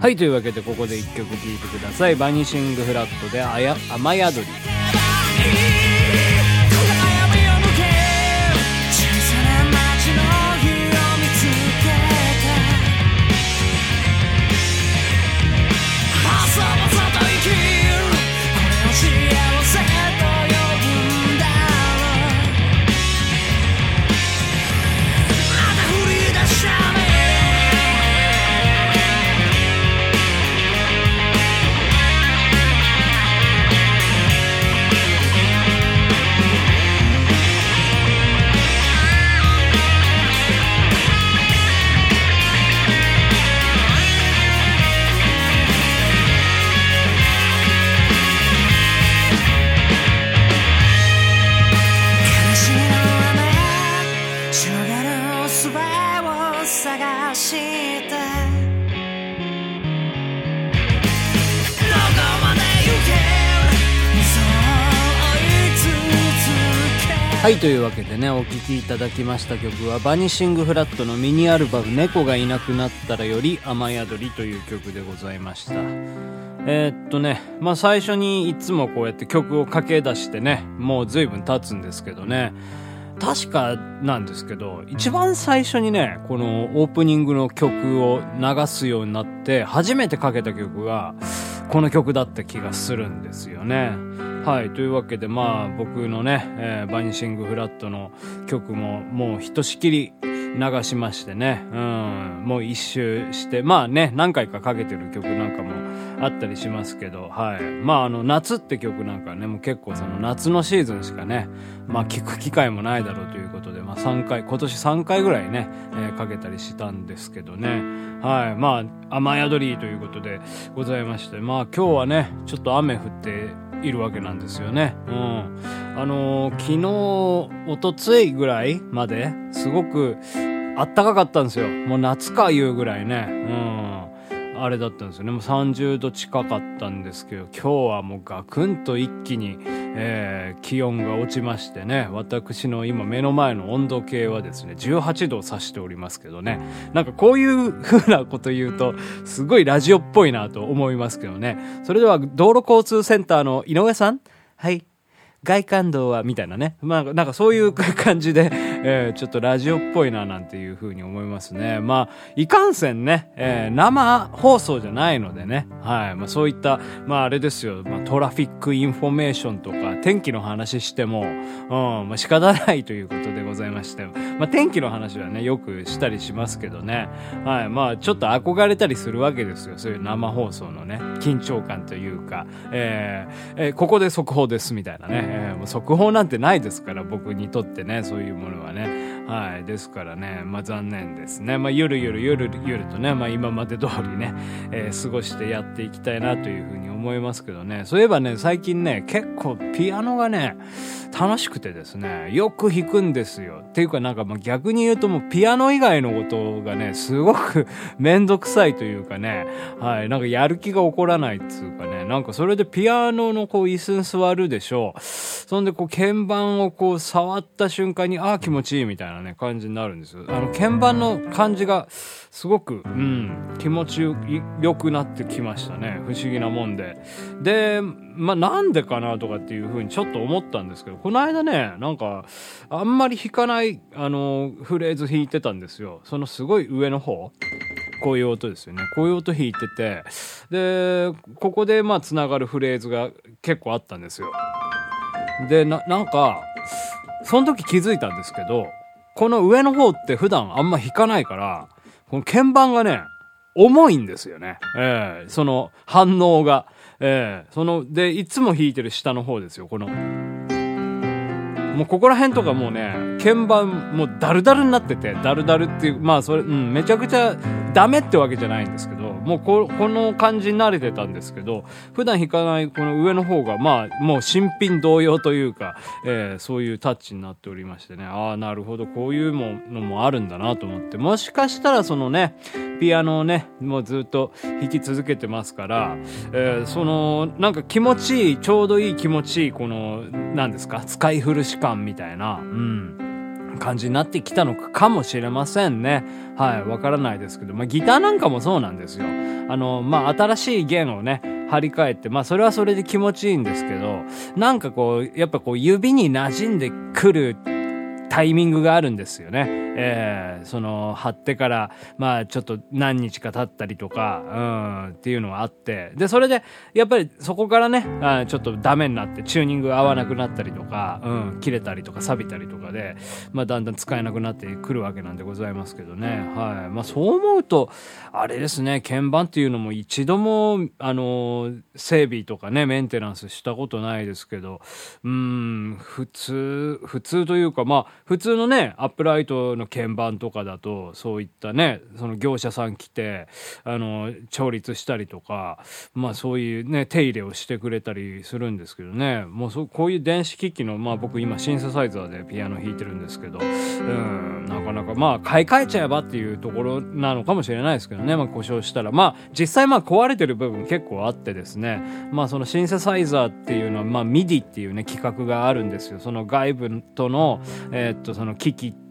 はい。というわけでここで1曲聴いてください。バニシングフラットで雨宿り。はいというわけでねお聴きいただきました曲はバニシングフラットのミニアルバム「猫がいなくなったら」より「雨宿り」という曲でございました。えーっとねまあ最初にいつもこうやって曲を駆け出してねもう随分経つんですけどね。確かなんですけど一番最初にねこのオープニングの曲を流すようになって初めてかけた曲がこの曲だった気がするんですよね。はい。というわけで、まあ、僕のね、えーバニシングフラットの曲も、もうひとしきり流しましてね、うん、もう一周して、まあね、何回かかけてる曲なんかもあったりしますけど、はい。まあ、あの、夏って曲なんかね、もう結構その夏のシーズンしかね、まあ、聞く機会もないだろうということで、まあ、3回、今年3回ぐらいね、えーかけたりしたんですけどね、はい。まあ、雨宿りということでございまして、まあ、今日はね、ちょっと雨降って、いるわけなんですよね。うん。あのー昨日、おとついぐらいまで、すごく、あったかかったんですよ。もう夏かいうぐらいね。うん。あれだったんですよね。もう30度近かったんですけど、今日はもうガクンと一気に、えー気温が落ちましてね、私の今目の前の温度計はですね、18度を指しておりますけどね。なんかこういう風なこと言うと、すごいラジオっぽいなと思いますけどね。それでは道路交通センターの井上さんはい。外環道は、みたいなね。まあ、なんかそういう感じで、えーちょっとラジオっぽいな、なんていう風に思いますね。まあ、いかんせんね、えー生放送じゃないのでね。はい。まあ、そういった、まあ、あれですよ。まあ、 traffic information とか、天気の話しても、うん、まあ、仕方ないということでございまして。まあ、天気の話はね、よくしたりしますけどね。はい。まあ、ちょっと憧れたりするわけですよ。そういう生放送のね、緊張感というか、えーえーここで速報ですみたいなね。えーもう速報なんてないですから、僕にとってね、そういうものはね。はい。ですからね、まあ残念ですね。まあゆるゆるゆるゆるとね、まあ今まで通りね、えー過ごしてやっていきたいなというふうに思いますけどね。そういえばね、最近ね、結構ピアノがね、楽しくてですね、よく弾くんですよ。っていうかなんかまあ逆に言うともうピアノ以外のことがね、すごくめんどくさいというかね、はい、なんかやる気が起こらないっつうかね、なんかそれでピアノのこう椅子に座るでしょう。そんでこう鍵盤をこう触った瞬間に、ああ気持ちいいみたいなね、感じになるんですよ。あの鍵盤の感じがすごく、うん、気持ちよくなってきましたね。不思議なもんで。で、まあなんでかなとかっていうふうにちょっと思ったんですけど、この間ね、なんか、あんまり弾かない、あの、フレーズ弾いてたんですよ。そのすごい上の方。こういう音ですよね。こういう音弾いてて、で、ここでまあ繋がるフレーズが結構あったんですよ。で、な、なんか、その時気づいたんですけど、この上の方って普段あんま弾かないから、この鍵盤がね、重いんですよね。ええその反応が。ええその、で、いつも弾いてる下の方ですよ、この。もうここら辺とかもうね、鍵盤もうダルダルになってて、ダルダルっていう、まあそれ、うん、めちゃくちゃダメってわけじゃないんですけど、もうここの感じに慣れてたんですけど、普段弾かないこの上の方が、まあ、もう新品同様というか、えーそういうタッチになっておりましてね、ああ、なるほど、こういうものもあるんだなと思って、もしかしたらそのね、ピアノをね、もうずっと弾き続けてますから、えーその、なんか気持ちいい、ちょうどいい気持ちいい、この、何ですか、使い古し感みたいな、うん。感じになってきたのかもしれませんね。はい、わからないですけど、まあギターなんかもそうなんですよ。あの、まあ新しい弦をね、張り替えて、まあそれはそれで気持ちいいんですけど、なんかこう、やっぱこう指に馴染んでくるタイミングがあるんですよね。えーその、貼ってから、まあちょっと何日か経ったりとか、うん、っていうのがあって、で、それで、やっぱりそこからね、あちょっとダメになって、チューニング合わなくなったりとか、うん、切れたりとか錆びたりとかで、まあだんだん使えなくなってくるわけなんでございますけどね。はい。まあそう思うと、あれですね、鍵盤っていうのも一度も、あの、整備とかね、メンテナンスしたことないですけど、うん、普通、普通というか、まあ、普通のね、アップライトの鍵盤とかだと、そういったね、その業者さん来て、あの、調律したりとか、まあそういうね、手入れをしてくれたりするんですけどね、もうそこういう電子機器の、まあ僕今シンセサイザーでピアノ弾いてるんですけど、うん、なかなかまあ買い替えちゃえばっていうところなのかもしれないですけどね、まあ故障したら。まあ実際まあ壊れてる部分結構あってですね、まあそのシンセサイザーっていうのは、まあ MIDI っていうね、企画があるんですよ。その外部との、えーっと、その機器って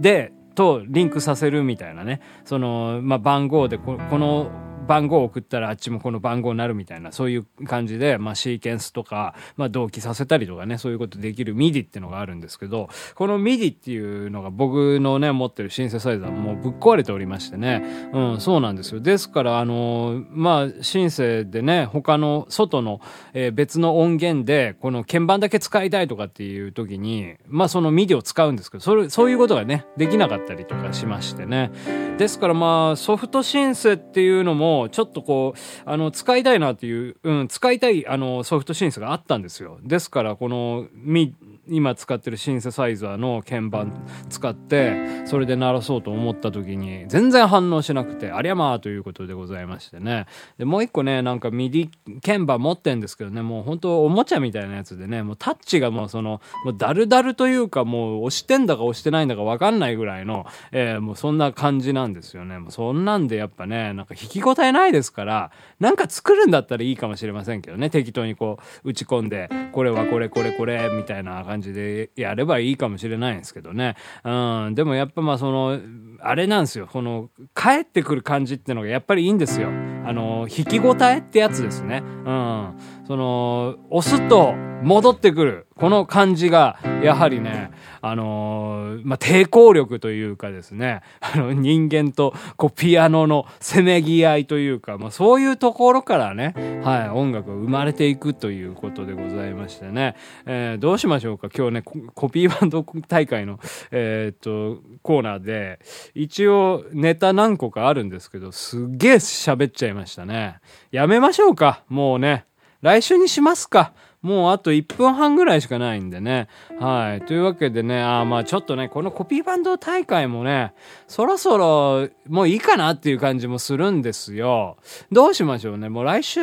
で、とリンクさせるみたいなね。その、まあ番号でこ、この、番号を送ったらあっちもこの番号になるみたいな、そういう感じで、まあシーケンスとか、まあ同期させたりとかね、そういうことできる MIDI っていうのがあるんですけど、この MIDI っていうのが僕のね、持ってるシンセサイザーもうぶっ壊れておりましてね、うん、そうなんですよ。ですから、あのまあシンセでね、他の外の、えー別の音源で、この鍵盤だけ使いたいとかっていう時に、まあその MIDI を使うんですけど、それ、そういうことがね、できなかったりとかしましてね。ですからまあソフトシンセっていうのも、ちょっとこう、あの、使いたいなっていう、うん、使いたい、あの、ソフトシンセがあったんですよ。ですから、この、み、今使ってるシンセサイザーの鍵盤使って、それで鳴らそうと思った時に、全然反応しなくて、ありゃまあということでございましてね。で、もう一個ね、なんか MIDI 鍵盤持ってんですけどね、もう本当おもちゃみたいなやつでね、もうタッチがもうその、もうダルダルというか、もう押してんだか押してないんだかわかんないぐらいの、えーもうそんな感じなんですよね。もうそんなんでやっぱね、なんか弾き応えないですから、なんか作るんだったらいいかもしれませんけどね、適当にこう打ち込んで、これはこれこれこれみたいな感じ感じでやればいいかもしれないんですけどね。うん、でもやっぱまあその、あれなんですよ、この、帰ってくる感じってのがやっぱりいいんですよ。あの、引き応えってやつですね。うん。その、押すと戻ってくる。この感じが、やはりね、あのーまあ、抵抗力というかですね、あの、人間と、こう、ピアノのせめぎ合いというか、まあ、そういうところからね、はい、音楽が生まれていくということでございましてね、えーどうしましょうか？今日ね、コピーバンド大会の、えーっと、コーナーで、一応ネタ何個かあるんですけど、すっげえ喋っちゃいましたね。やめましょうか？もうね。来週にしますか？もうあと1分半ぐらいしかないんでね。はい。というわけでね、あまあちょっとね、このコピーバンド大会もね、そろそろもういいかなっていう感じもするんですよ。どうしましょうね。もう来週、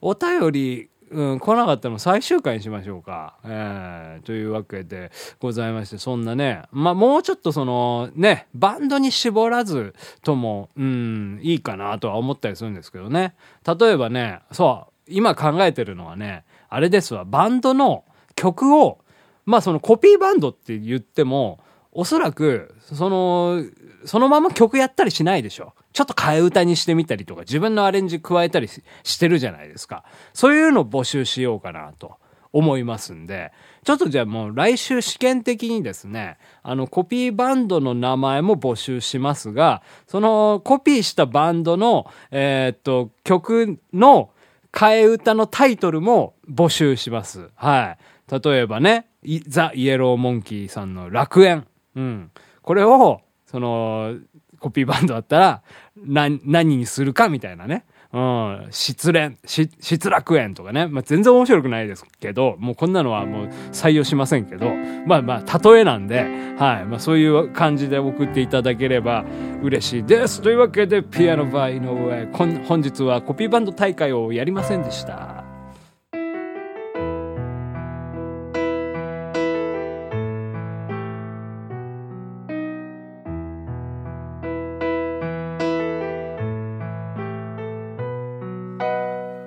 お便り、うん、来なかったの最終回にしましょうか。えー、というわけでございまして、そんなね、まあもうちょっとその、ね、バンドに絞らずとも、うん、いいかなとは思ったりするんですけどね。例えばね、そう、今考えてるのはね、あれですわ、バンドの曲を、まあそのコピーバンドって言っても、おそらく、その、そのまま曲やったりしないでしょ。ちょっと替え歌にしてみたりとか、自分のアレンジ加えたりしてるじゃないですか。そういうのを募集しようかなと思いますんで、ちょっとじゃあもう来週試験的にですね、あのコピーバンドの名前も募集しますが、そのコピーしたバンドの、えーっと、曲の替え歌のタイトルも募集します。はい。例えばね、ザ・イエローモンキーさんの楽園。うん。これを、その、コピーバンドだったら、な、何にするかみたいなね。うん、失恋、失楽園とかね。まあ、全然面白くないですけど、もうこんなのはもう採用しませんけど、まあまあ、例えなんで、はい。まあそういう感じで送っていただければ嬉しいです。というわけで、ピアノバイの上、本日はコピーバンド大会をやりませんでした。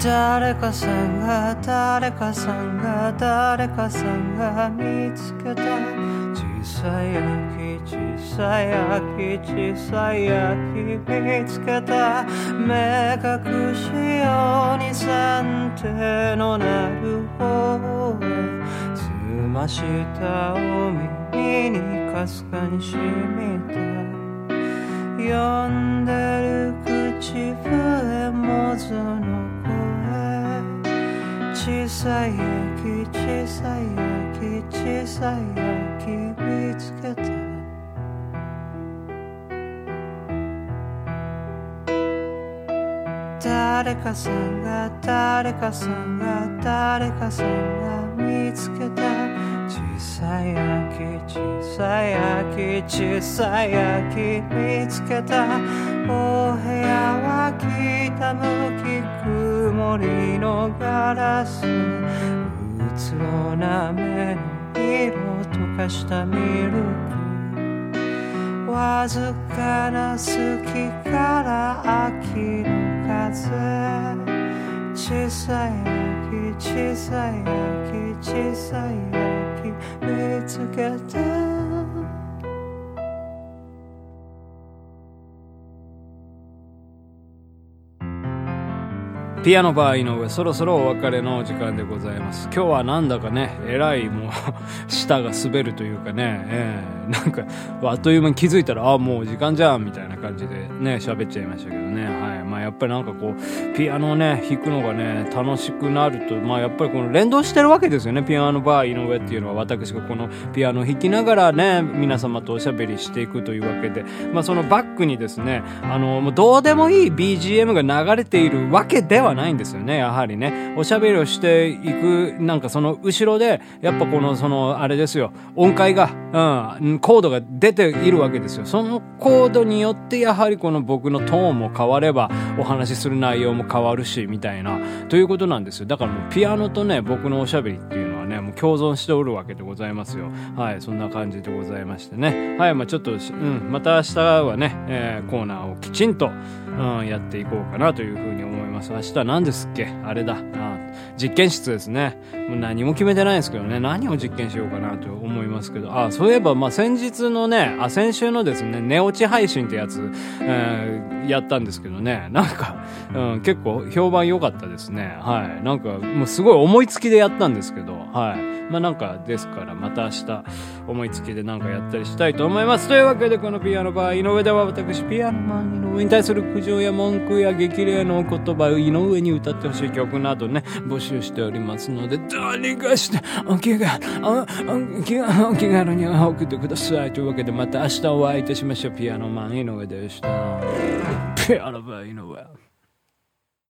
誰かさんが誰かさんが誰かさんが見つけた。小さい秋小さい秋小さい秋見つけた。目隠しように三手のなる方へ。澄ましたお耳にかすかに染みた。呼んでる口笛もぞの小さい秋小さい秋小さい秋見つけた。誰かさんが誰かさんが誰かさんが見つけた。小さい秋小さい秋小さい秋見つけた。お部屋は北向き曇りのガラスうつろな目の色溶かしたミルク。わずかな好きから秋の風。小さい秋小さい秋小さい秋見つけたピアノバー井上、そろそろお別れの時間でございます。今日はなんだかね、えらいもう、舌が滑るというかね、ええなんか、あっという間に気づいたら、あもう時間じゃん、みたいな感じでね、喋っちゃいましたけどね。はい。まあやっぱりなんかこう、ピアノをね、弾くのがね、楽しくなると、まあやっぱりこの連動してるわけですよね、ピアノバー井上っていうのは、私がこのピアノを弾きながらね、皆様とおしゃべりしていくというわけで、まあそのバックにですね、あの、もうどうでもいい BGM が流れているわけではないんですよね、やはりね。おしゃべりをしていく、なんかその後ろで、やっぱこの、その、あれですよ、音階が、うん、コードが出ているわけですよ。そのコードによって、やはりこの僕のトーンも変われば、お話しする内容も変わるし、みたいな、ということなんですよ。だからもうピアノとね、僕のおしゃべりっていうのはね、もう共存しておるわけでございますよ。はい、そんな感じでございましてね。はい、まあちょっと、うん、また明日はね、えーコーナーをきちんと、うん、やっていこうかなというふうに思います。明日は何ですっけ？あれだ。あ実験室ですね。もう何も決めてないですけどね。何を実験しようかなと思いますけど。あ、そういえば、まあ、先日のね、あ、先週のですね、寝落ち配信ってやつ、えーやったんですけどね。なんか、うん、結構評判良かったですね。はい。なんか、もうすごい思いつきでやったんですけど、はい。まあなんか、ですから、また明日、思いつきでなんかやったりしたいと思います。というわけで、このピアノバー、井上では私、ピアノマン井上に対する苦情や文句や激励の言葉を井上に歌ってほしい曲などね、募集しておりますので、どうにかして、お気が、お、お気が、お気軽に送ってください。というわけで、また明日お会いいたしましょう。ピアノマン井上でした。ピアノマン井上。